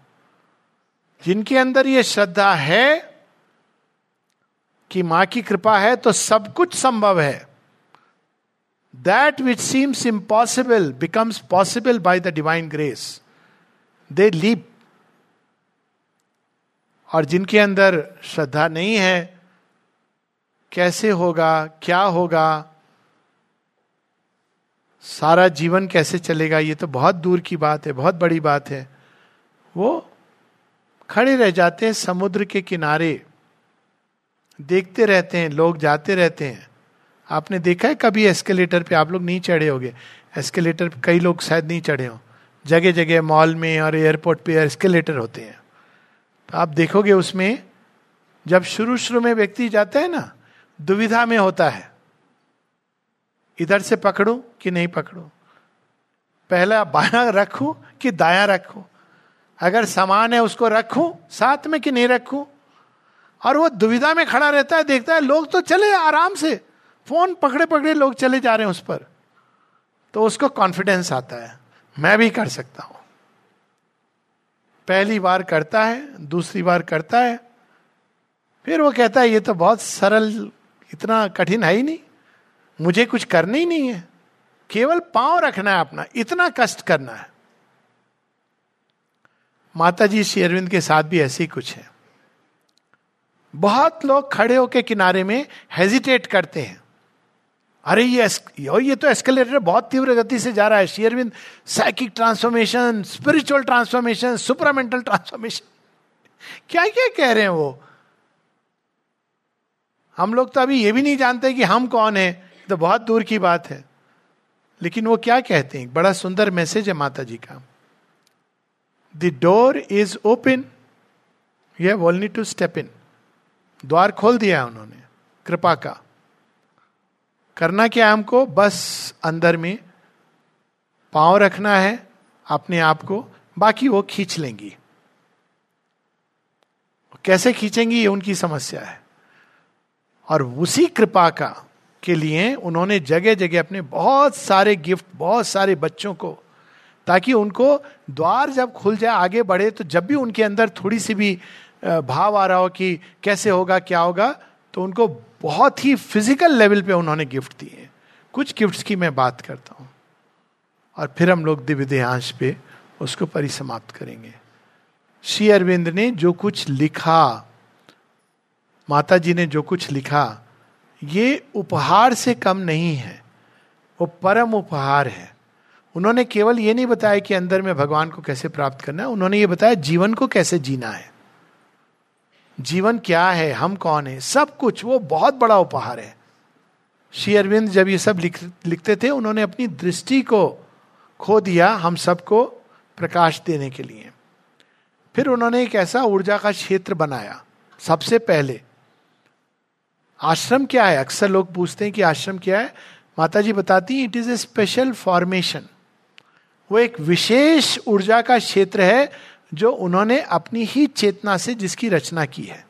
जिनके अंदर ये श्रद्धा है कि माँ की कृपा है तो सब कुछ संभव है। That which seems impossible becomes possible by the divine grace they leap और जिनके अंदर श्रद्धा नहीं है, कैसे होगा, क्या होगा? सारा जीवन कैसे चलेगा, ये तो बहुत दूर की बात है, बहुत बड़ी बात है। वो खड़े रह जाते हैं समुद्र के किनारे, देखते रहते हैं, लोग जाते रहते हैं। आपने देखा है कभी एस्केलेटर पे आप लोग नहीं चढ़े होगे? एस्केलेटर पे कई लोग शायद नहीं चढ़े हो। जगह जगह मॉल में और एयरपोर्ट पे एस्केलेटर होते हैं। तो आप देखोगे उसमें, जब शुरू शुरू में व्यक्ति जाता है ना, दुविधा में होता है। इधर से पकड़ू कि नहीं पकड़ू। पहला बाया रखू कि दाया रखू। अगर सामान है उसको रखू, साथ में कि नहीं रखू। और वो दुविधा में खड़ा रहता है, देखता है, लोग तो चले आराम से। फ़ोन पकड़े पकड़े लोग चले जा रहे हैं उस पर। तो उसको कॉन्फिडेंस आता है। मैं भी कर सकता हूँ। पहली बार करता है, दूसरी बार करता है। फिर वो कहता है, ये तो बहुत सरल, इतना कठिन है ही नहीं। मुझे कुछ करना ही नहीं है। केवल पाँव रखना है अपना, इतना कष्ट करना है। माता जी श्री अरविंद के साथ भी ऐसे ही कुछ है। बहुत लोग खड़े होकर किनारे में हेजिटेट करते हैं। अरे, ये ये तो एस्केलेटर बहुत तीव्र गति से जा रहा है। शेयरविंद psychic transformation spiritual transformation supramental transformation क्या क्या कह रहे हैं वो? हम लोग तो अभी ये भी नहीं जानते कि हम कौन है। तो बहुत दूर की बात है। लेकिन वो क्या कहते हैं? बड़ा सुंदर मैसेज है माता जी का। The door is open you have only to step in द्वार खोल दिया है उन्होंने। कृपा का। करना क्या हमको? बस अंदर में पाँव रखना है अपने आप को। बाकी वो खींच लेंगी। कैसे खींचेंगी? ये उनकी समस्या है। और उसी कृपा का के लिए उन्होंने जगह जगह अपने बहुत सारे गिफ्ट, बहुत सारे बच्चों को, ताकि उनको द्वार जब खुल जाए, आगे बढ़े तो जब भी उनके अंदर थोड़ी सी भी भाव आ रहा हो कि कैसे होगा, क्या होगा तो उनको बहुत ही फ़िज़िकल लेवल पे उन्होंने गिफ्ट दिए। कुछ गिफ्ट्स की मैं बात करता हूँ। और फिर हम लोग दिव्य देहांश पे उसको परिसमाप्त करेंगे। श्री अरविंद ने जो कुछ लिखा, माता जी ने जो कुछ लिखा ये उपहार से कम नहीं है, वो परम उपहार है। उन्होंने केवल ये नहीं बताया कि अंदर में भगवान को कैसे प्राप्त करना है, उन्होंने ये बताया जीवन को कैसे जीना है। जीवन क्या है, हम कौन है, सब कुछ, वो बहुत बड़ा उपहार है। श्री अरविंद जब ये सब लिख, लिखते थे, उन्होंने अपनी दृष्टि को खो दिया हम सबको प्रकाश देने के लिए। फिर उन्होंने एक ऐसा ऊर्जा का क्षेत्र बनाया, सबसे पहले आश्रम क्या है? अक्सर लोग पूछते हैं कि आश्रम क्या है? माता जी बताती it is a special formation वो एक विशेष ऊर्जा का क्षेत्र है जो उन्होंने अपनी ही चेतना से जिसकी रचना की है।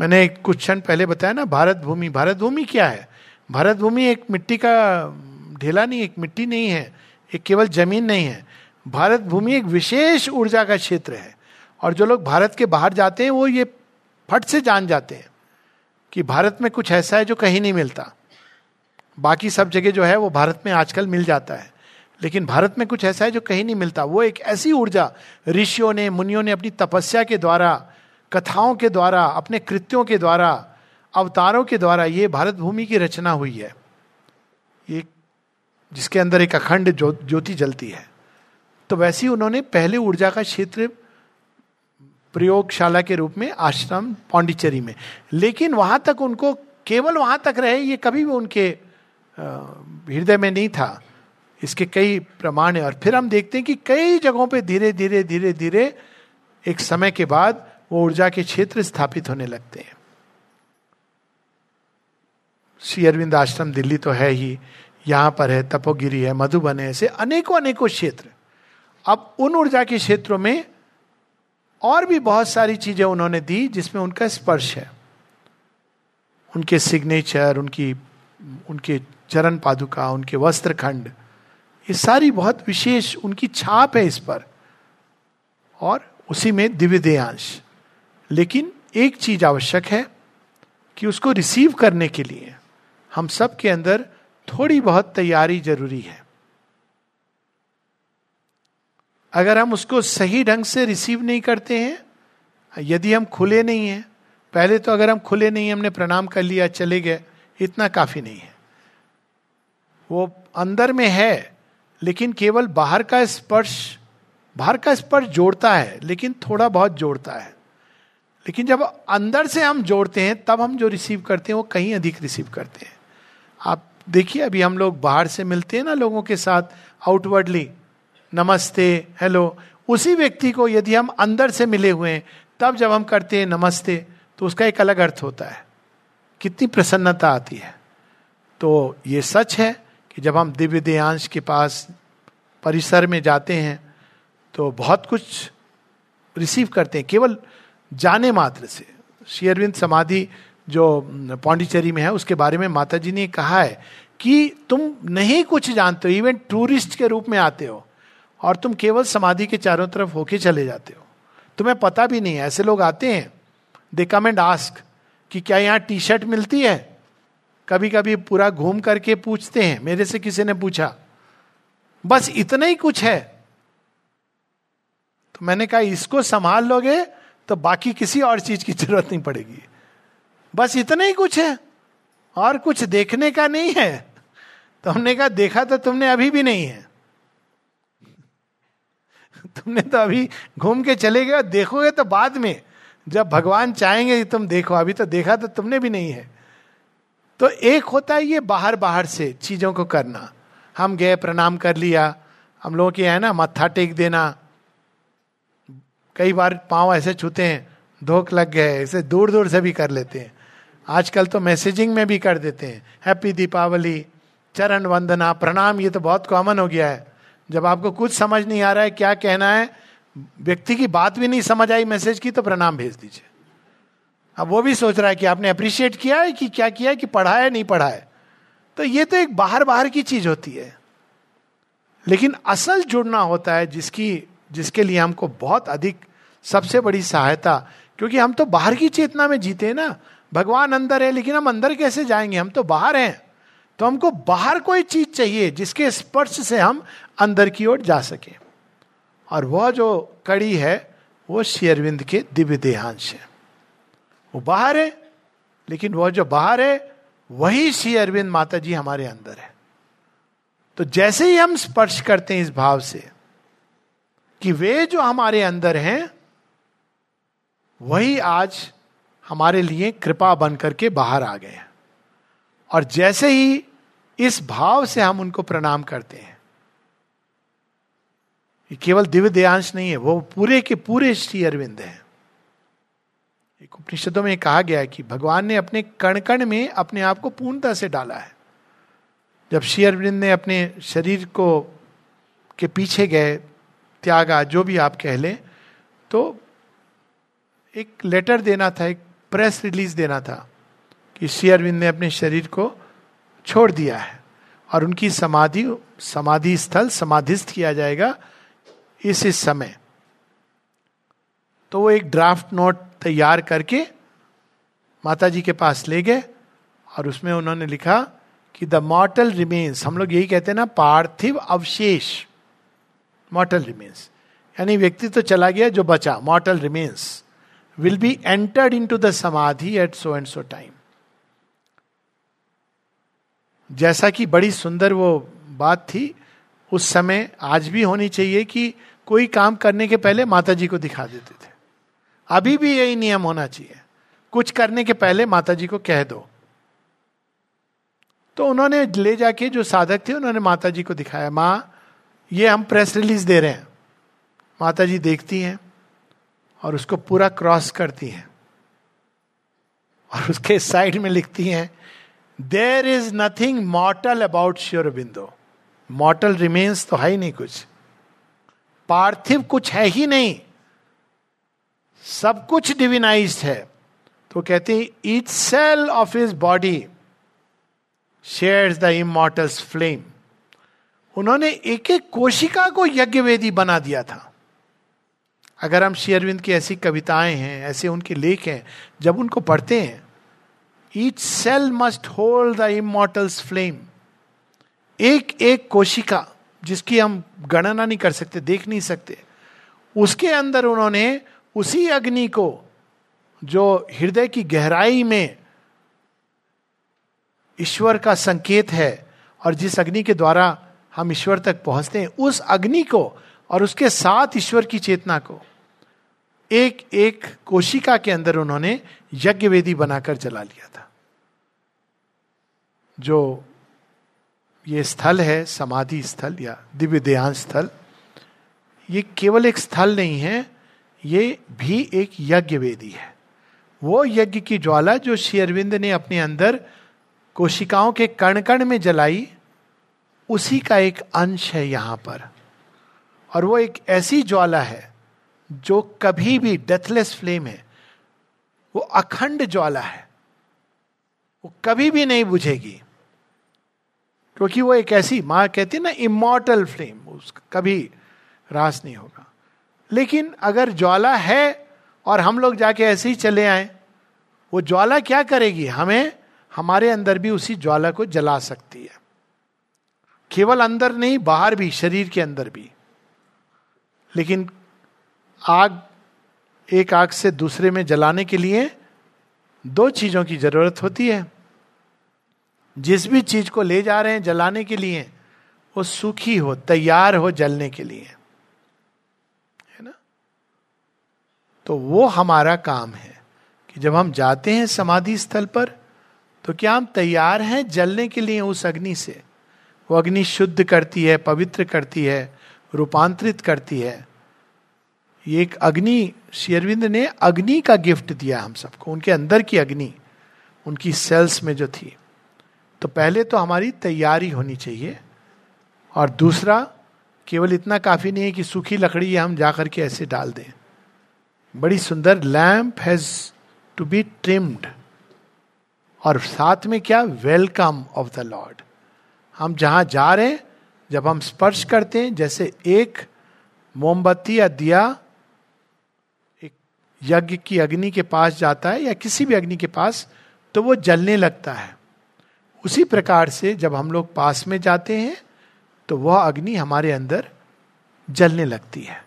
मैंने कुछ क्षण पहले बताया ना, भारत भूमि। भारत भूमि क्या है? भारत भूमि एक मिट्टी का, ढेला नहीं, एक मिट्टी नहीं है, एक केवल ज़मीन नहीं है। भारत भूमि एक विशेष ऊर्जा का क्षेत्र है। और जो लोग भारत के बाहर जाते हैं, वो ये फट से जान जाते हैं। कि भारत में कुछ ऐसा है जो कहीं नहीं मिलता। बाकी सब जगह जो है वो भारत में आजकल मिल जाता है। लेकिन भारत में कुछ ऐसा है जो कहीं नहीं मिलता। वो एक ऐसी ऊर्जा, ऋषियों ने, मुनियों ने अपनी तपस्या के द्वारा, कथाओं के द्वारा, अपने कृत्यों के द्वारा, अवतारों के द्वारा ये भारत भूमि की रचना हुई है। ये जिसके अंदर एक अखंड ज्योति जलती है। तो वैसे उन्होंने पहले ऊर्जा का क्षेत्र प्रयोगशाला के रूप में, आश्रम, पांडिचेरी में। लेकिन वहाँ तक उनको, केवल वहाँ तक रहे, ये कभी भी उनके हृदय में नहीं था। इसके कई प्रमाण है। और फिर हम देखते हैं कि कई जगहों पे धीरे धीरे धीरे धीरे, एक समय के बाद वो ऊर्जा के क्षेत्र स्थापित होने लगते हैं। श्री अरविंद आश्रम दिल्ली तो है ही, यहाँ पर है, तपोगिरी है, मधुबन है, ऐसे अनेकों अनेकों क्षेत्र। अब उन ऊर्जा के क्षेत्रों में और भी बहुत सारी चीज़ें उन्होंने दी जिसमें उनका स्पर्श है। उनके सिग्नेचर उनकी, उनके चरण पादुका, उनके वस्त्र खंड ये सारी बहुत विशेष, उनकी छाप है इस पर। और उसी में दिव्य देयांश लेकिन एक चीज़ आवश्यक है कि उसको रिसीव करने के लिए हम सब के अंदर थोड़ी बहुत तैयारी ज़रूरी है। अगर हम उसको सही ढंग से रिसीव नहीं करते हैं, यदि हम खुले नहीं हैं, पहले तो अगर हम खुले नहीं हमने प्रणाम कर लिया, चले गए, इतना काफ़ी नहीं है। वो अंदर में है, लेकिन केवल बाहर का स्पर्श, बाहर का स्पर्श जोड़ता है, लेकिन थोड़ा बहुत जोड़ता है। लेकिन जब अंदर से हम जोड़ते हैं, तब हम जो रिसीव करते हैं, वो कहीं अधिक रिसीव करते हैं। आप देखिए, अभी हम लोग बाहर से मिलते हैं ना लोगों के साथ आउटवर्डली नमस्ते, हेलो। उसी व्यक्ति को यदि हम अंदर से मिले हुए हैं, तब जब हम करते हैं नमस्ते तो उसका एक अलग अर्थ होता है। कितनी प्रसन्नता आती है। तो ये सच है कि जब हम दिव्य देयांश के पास परिसर में जाते हैं तो बहुत कुछ रिसीव करते हैं, केवल जाने मात्र से। शेयरविंद समाधि जो पौंडीचेरी में है, उसके बारे में माता जी ने कहा है कि तुम नहीं कुछ जानते हो इवन टूरिस्ट के रूप में आते हो। और तुम केवल समाधि के चारों तरफ़ होके चले जाते हो। तुम्हें पता भी नहीं ऐसे लोग आते हैं। दे कम एंड आस्क कि क्या यहाँ टी शर्ट मिलती है? कभी कभी पूरा घूम करके पूछते हैं, मेरे से किसी ने पूछा। बस इतना ही कुछ है। तो मैंने कहा, इसको संभाल लोगे तो बाकी किसी और चीज़ की ज़रूरत नहीं पड़ेगी। बस इतना ही कुछ है। और कुछ देखने का नहीं है। तो हमने कहा, देखा तो तुमने अभी भी नहीं है। तुमने तो अभी घूम के चले गए देखोगे तो बाद में, जब भगवान चाहेंगे तुम देखो, अभी तो देखा तो तुमने भी नहीं है। तो एक होता है ये बाहर बाहर से चीज़ों को करना। हम गए, प्रणाम कर लिया, हम लोगों के है ना, मत्था टेक देना। कई बार पाँव ऐसे छूते हैं, धोख लग गए, ऐसे दूर दूर से भी कर लेते हैं। आजकल तो मैसेजिंग में भी कर देते हैं हैप्पी दीपावली चरण वंदना, प्रणाम ये तो बहुत कॉमन हो गया है। जब आपको कुछ समझ नहीं आ रहा है क्या कहना है, व्यक्ति की बात भी नहीं समझ आई मैसेज की तो प्रणाम भेज दीजिए। अब वो भी सोच रहा है कि आपने अप्रिशिएट किया है कि क्या किया है कि पढ़ा है, नहीं पढ़ा है। तो ये तो एक बाहर बाहर की चीज़ होती है। लेकिन असल जुड़ना होता है जिसकी, जिसके लिए हमको बहुत अधिक, सबसे बड़ी सहायता, क्योंकि हम तो बाहर की चेतना में जीते हैं ना। भगवान अंदर है, लेकिन हम अंदर कैसे जाएँगे? हम तो बाहर हैं। तो हमको बाहर कोई चीज़ चाहिए जिसके स्पर्श से हम अंदर की ओर जा सके। और वह जो कड़ी है, वो शेयरविंद के दिव्य देहांश है। वो बाहर है, लेकिन वह जो बाहर है, वही श्री अरविंद माता जी हमारे अंदर है। तो जैसे ही हम स्पर्श करते हैं इस भाव से कि वे जो हमारे अंदर हैं, वही आज हमारे लिए कृपा बन करके बाहर आ गए और जैसे ही इस भाव से हम उनको प्रणाम करते हैं केवल दिव्य देयांश नहीं है, वो पूरे के पूरे श्री अरविंद है। एक उपनिषदों में कहा गया है कि भगवान ने अपने कण कण में अपने आप को पूर्णता से डाला है। जब श्री अरविंद ने अपने शरीर को, के पीछे गए, त्यागा, जो भी आप कह लें तो एक लेटर देना था, एक प्रेस रिलीज़ देना था कि श्री अरविंद ने अपने शरीर को छोड़ दिया है और उनकी समाधि समाधि स्थल समाधिस्थ किया जाएगा इस इस समय। तो वो एक ड्राफ्ट नोट तैयार करके माता जी के पास ले गए और उसमें उन्होंने लिखा कि द मॉटल रिमेन्स हम लोग यही कहते हैं ना, पार्थिव अवशेष। मॉटल रिमेन्स यानी व्यक्ति तो चला गया जो बचा mortal remains will be entered into the samadhi at so and so time जैसा कि बड़ी सुंदर वो बात थी, उस समय आज भी होनी चाहिए कि कोई काम करने के पहले माता जी को दिखा देते थे। अभी भी यही नियम होना चाहिए। कुछ करने के पहले माता जी को कह दो। तो उन्होंने ले जाके जो साधक थे, उन्होंने माता जी को दिखाया, माँ, ये हम प्रेस रिलीज़ दे रहे हैं। माता जी देखती हैं और उसको पूरा क्रॉस करती हैं और उसके साइड में लिखती हैं there is nothing mortal about Sri Aurobindo mortal remains तो है ही नहीं कुछ। पार्थिव कुछ है ही नहीं। सब कुछ डिविनाइज है। तो कहते हैं each cell of his body shares the immortal's flame उन्होंने एक एक कोशिका को यज्ञ वेदी बना दिया था। अगर हम शेयरविंद की ऐसी कविताएँ हैं, ऐसे उनके लेख हैं, जब उनको पढ़ते हैं each cell must hold the immortal's flame एक एक कोशिका जिसकी हम गणना नहीं कर सकते, देख नहीं सकते। उसके अंदर उन्होंने उसी अग्नि को, जो हृदय की गहराई में ईश्वर का संकेत है और जिस अग्नि के द्वारा हम ईश्वर तक पहुँचते हैं, उस अग्नि को और उसके साथ ईश्वर की चेतना को एक एक कोशिका के अंदर उन्होंने यज्ञ वेदी बनाकर जला लिया था, जो ये स्थल है समाधि स्थल या दिव्य ध्यान स्थल। ये केवल एक स्थल नहीं है, ये भी एक यज्ञ वेदी है। वो यज्ञ की ज्वाला जो श्री अरविंद ने अपने अंदर कोशिकाओं के कण कण में जलाई, उसी का एक अंश है यहाँ पर। और वो एक ऐसी ज्वाला है जो कभी भी डेथलेस फ्लेम है। वो अखंड ज्वाला है। वो कभी भी नहीं बुझेगी। क्योंकि वो एक ऐसी माँ कहती है ना इमोटल फ्लेम उसका कभी रास नहीं होगा। लेकिन अगर ज्वाला है और हम लोग जाके ऐसे ही चले आए, वो ज्वाला क्या करेगी? हमें, हमारे अंदर भी उसी ज्वाला को जला सकती है। केवल अंदर नहीं, बाहर भी, शरीर के अंदर भी। लेकिन आग, एक आग से दूसरे में जलाने के लिए दो चीज़ों की ज़रूरत होती है। जिस भी चीज़ को ले जा रहे हैं जलाने के लिए, वो सूखी हो, तैयार हो जलने के लिए। है ना? तो वो हमारा काम है कि जब हम जाते हैं समाधि स्थल पर तो क्या हम तैयार हैं जलने के लिए उस अग्नि से? वो अग्नि शुद्ध करती है, पवित्र करती है, रूपांतरित करती है। ये एक अग्नि शेरविंद ने अग्नि का गिफ्ट दिया हम सबको, उनके अंदर की अग्नि, उनकी सेल्स में जो थी। तो पहले तो हमारी तैयारी होनी चाहिए, और दूसरा, केवल इतना काफ़ी नहीं है कि सूखी लकड़ी हम जाकर के ऐसे डाल दें। बड़ी सुंदर lamp has to be trimmed. और साथ में क्या? Welcome of the Lord. हम जहाँ जा रहे हैं, जब हम स्पर्श करते हैं, जैसे एक मोमबत्ती या दिया एक यज्ञ की अग्नि के पास जाता है या किसी भी अग्नि के पास तो वो जलने लगता है। उसी प्रकार से जब हम लोग पास में जाते हैं तो वह अग्नि हमारे अंदर जलने लगती है।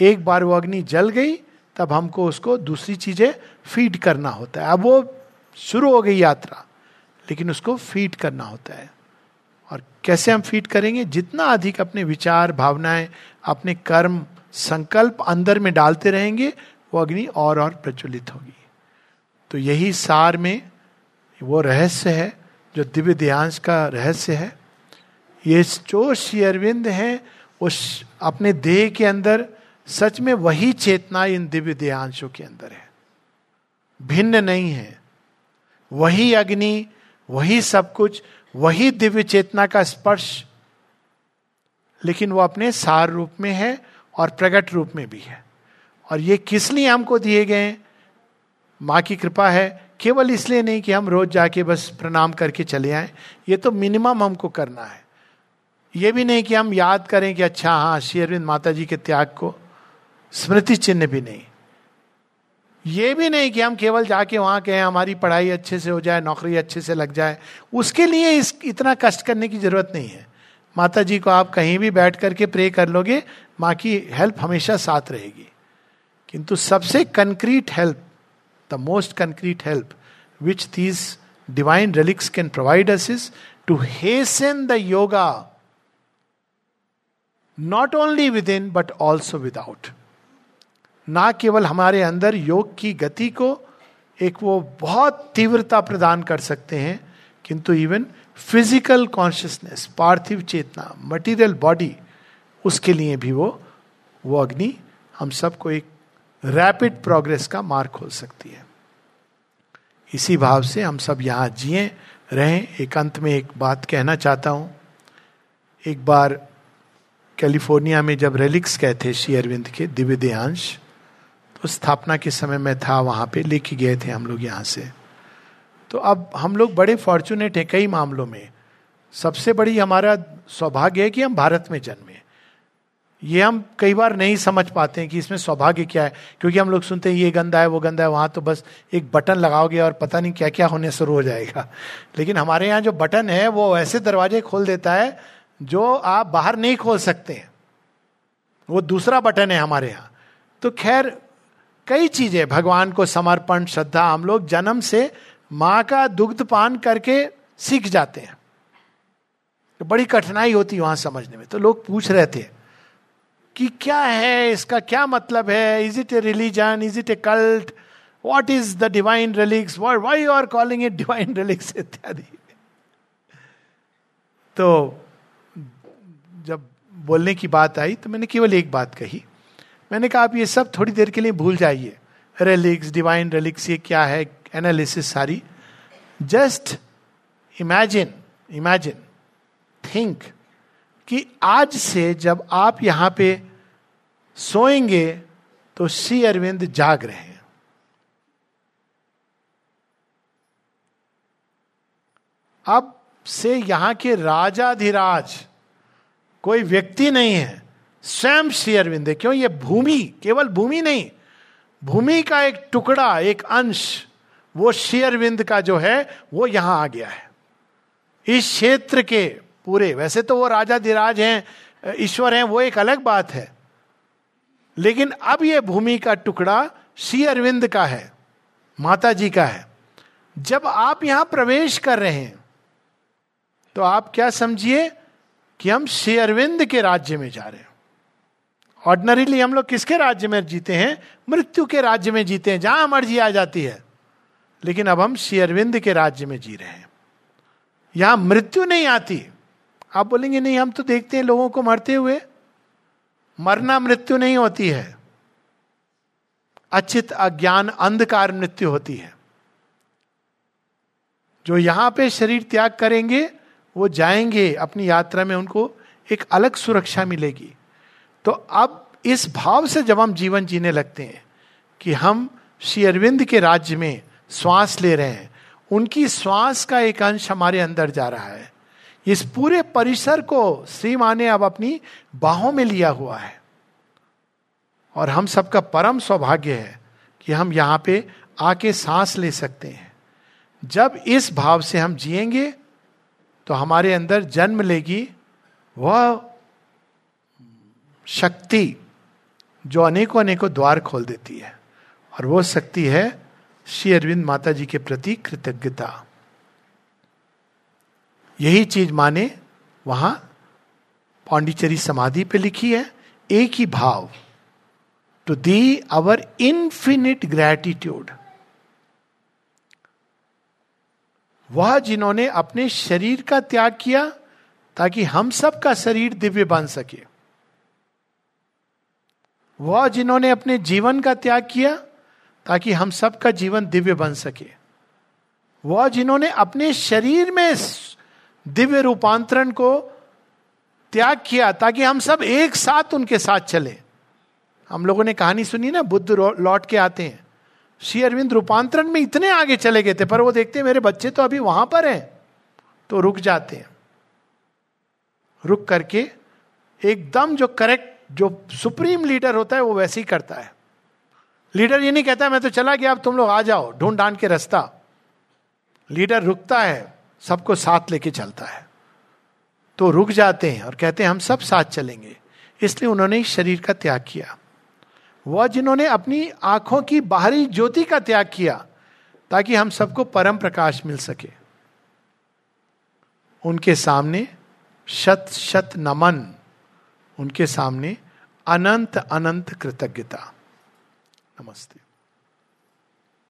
एक बार वो अग्नि जल गई, तब हमको उसको दूसरी चीज़ें फ़ीड करना होता है। अब वो शुरू हो गई यात्रा, लेकिन उसको फ़ीड करना होता है। और कैसे हम फ़ीड करेंगे? जितना अधिक अपने विचार, भावनाएँ, अपने कर्म, संकल्प अंदर में डालते रहेंगे, वो अग्नि और और प्रज्वलित होगी। तो यही सार में वो रहस्य है जो दिव्य ध्यांश का रहस्य है, ये जो श्री अरविंद है, उस अपने देह के अंदर, सच में वही चेतना इन दिव्य देहांशों के अंदर है। भिन्न नहीं है। वही अग्नि, वही सब कुछ, वही दिव्य चेतना का स्पर्श, लेकिन वो अपने सार रूप में है और प्रकट रूप में भी है। और ये किस लिए हमको दिए गए माँ की कृपा है केवल इसलिए नहीं कि हम रोज जाके बस प्रणाम करके चले आए। ये तो मिनिमम हमको करना है। ये भी नहीं कि हम याद करें कि अच्छा हाँ श्री अरविंद माता जी के त्याग को। स्मृति चिन्ह भी नहीं। ये भी नहीं कि हम केवल जाके वहाँ कहें, हमारी पढ़ाई अच्छे से हो जाए, नौकरी अच्छे से लग जाए। उसके लिए इस, इतना कष्ट करने की ज़रूरत नहीं है। माता जी को आप कहीं भी बैठ करके प्रे कर लोगे माँ की हेल्प हमेशा साथ रहेगी। किंतु सबसे concrete help the most concrete help which these divine relics can provide us is to hasten the yoga not only within but also without. ना केवल हमारे अंदर योग की गति को एक वो बहुत तीव्रता प्रदान कर सकते हैं किंतु इवन फ़िज़िकल कॉन्शियसनेस पार्थिव चेतना मटेरियल बॉडी उसके लिए भी वो वो अग्नि हम सबको एक रैपिड प्रोग्रेस का मार्ग खोल सकती है। इसी भाव से हम सब यहाँ जिए, रहें। एक अंत में एक बात कहना चाहता हूँ। एक बार कैलिफ़ोर्निया में जब रेलिक्स गए थे श्री अरविंद के दिव्य देहांश तो स्थापना के समय में था, वहाँ पे लेके गए थे हम लोग यहाँ से। तो अब हम लोग बड़े फॉर्चुनेट हैं कई मामलों में। सबसे बड़ी हमारा सौभाग्य है कि हम भारत में जन्मे। ये हम कई बार नहीं समझ पाते हैं कि इसमें सौभाग्य क्या है, क्योंकि हम लोग सुनते हैं, ये गंदा है, वो गंदा है, वहाँ तो बस एक बटन लगाओगे और पता नहीं क्या क्या होने शुरू हो जाएगा। लेकिन हमारे यहाँ जो बटन है, वो ऐसे दरवाजे खोल देता है, जो आप बाहर नहीं खोल सकते हैं। वो दूसरा बटन है हमारे यहाँ। तो खैर, कई चीज़ें, भगवान को समर्पण, श्रद्धा, हम लोग जन्म से माँ का दुग्ध पान करके सीख जाते हैं। तो बड़ी कठिनाई होती वहाँ समझने में। तो लोग पूछ रहे थे कि क्या है, इसका क्या मतलब है? Is it a religion is it a cult what is the divine relics why you are calling it divine relics इत्यादि। तो जब बोलने की बात आई तो मैंने केवल एक बात कही। मैंने कहा, आप ये सब थोड़ी देर के लिए भूल जाइए। रेलिक्स डिवाइन रेलिक्स ये क्या है? एनालिसिस सारी। जस्ट इमेजिन इमेजिन थिंक कि आज से जब आप यहाँ पे सोएँगे तो श्री अरविंद जाग रहे हैं। अब से यहाँ के राजाधिराज, कोई व्यक्ति नहीं है। स्वयं श्री अरविंद है। क्यों? ये भूमि, केवल भूमि नहीं। भूमि का एक टुकड़ा, एक अंश, वो श्री अरविंद का जो है, वो यहाँ आ गया है। इस क्षेत्र के पूरे। वैसे तो वो राजा धीराज हैं, ईश्वर हैं, वो एक अलग बात है। लेकिन अब ये भूमि का टुकड़ा श्री अरविंद का है माता जी का है। जब आप यहाँ प्रवेश कर रहे हैं तो आप क्या समझिए कि हम श्री अरविंद के राज्य में जा रहे हैं। ऑर्डनरीली हम लोग किसके राज्य में जीते हैं? मृत्यु के राज्य में जीते हैं, जहाँ मर्ज़ी आ जाती है। लेकिन अब हम श्री अरविंद के राज्य में जी रहे हैं। यहाँ मृत्यु नहीं आती। आप बोलेंगे, नहीं, हम तो देखते हैं लोगों को मरते हुए। मरना मृत्यु नहीं होती है। अचित अज्ञान, अंधकार मृत्यु होती है। जो यहाँ पे शरीर त्याग करेंगे, वो जाएँगे अपनी यात्रा में, उनको एक अलग सुरक्षा मिलेगी। तो अब इस भाव से जब हम जीवन जीने लगते हैं कि हम श्री अरविंद के राज्य में श्वास ले रहे हैं, उनकी श्वास का एक अंश हमारे अंदर जा रहा है। इस पूरे परिसर को श्री माँ ने अब अपनी बाहों में लिया हुआ है। और हम सबका परम सौभाग्य है कि हम यहाँ पे आके सांस ले सकते हैं। जब इस भाव से हम जिएँगे तो हमारे अंदर जन्म लेगी वह शक्ति जो अनेकों अनेकों द्वार खोल देती है। और वो शक्ति है श्री अरविंद माता जी के प्रति कृतज्ञता। यही चीज़ माने वहाँ पांडिचेरी समाधि पे लिखी है, एक ही भाव to thee our infinite gratitude वह जिन्होंने अपने शरीर का त्याग किया ताकि हम सब का शरीर दिव्य बन सके। वह जिन्होंने अपने जीवन का त्याग किया ताकि हम सब का जीवन दिव्य बन सके। वह जिन्होंने अपने शरीर में दिव्य रूपांतरण को त्याग किया ताकि हम सब एक साथ उनके साथ चले। हम लोगों ने कहानी सुनी ना, बुद्ध लौट के आते हैं। श्री अरविंद रूपांतरण में इतने आगे चले गए थे, पर वो देखते हैं, मेरे बच्चे तो अभी वहाँ पर हैं। तो रुक जाते हैं। रुक करके एकदम जो करेक्ट जो सुप्रीम लीडर होता है, वो वैसे ही करता है। लीडर ये नहीं कहता, मैं तो चला गया, अब तुम लोग आ जाओ, ढूंढ ढांड के रास्ता। लीडर रुकता है। सबको साथ लेके चलता है। तो रुक जाते हैं और कहते हैं, हम सब साथ चलेंगे। इसलिए उन्होंने शरीर का त्याग किया। वह जिन्होंने अपनी आँखों की बाहरी ज्योति का त्याग किया, ताकि हम सबको परम प्रकाश मिल सके। उनके सामने शत शत नमन, उनके सामने अनंत अनंत कृतज्ञता। नमस्ते।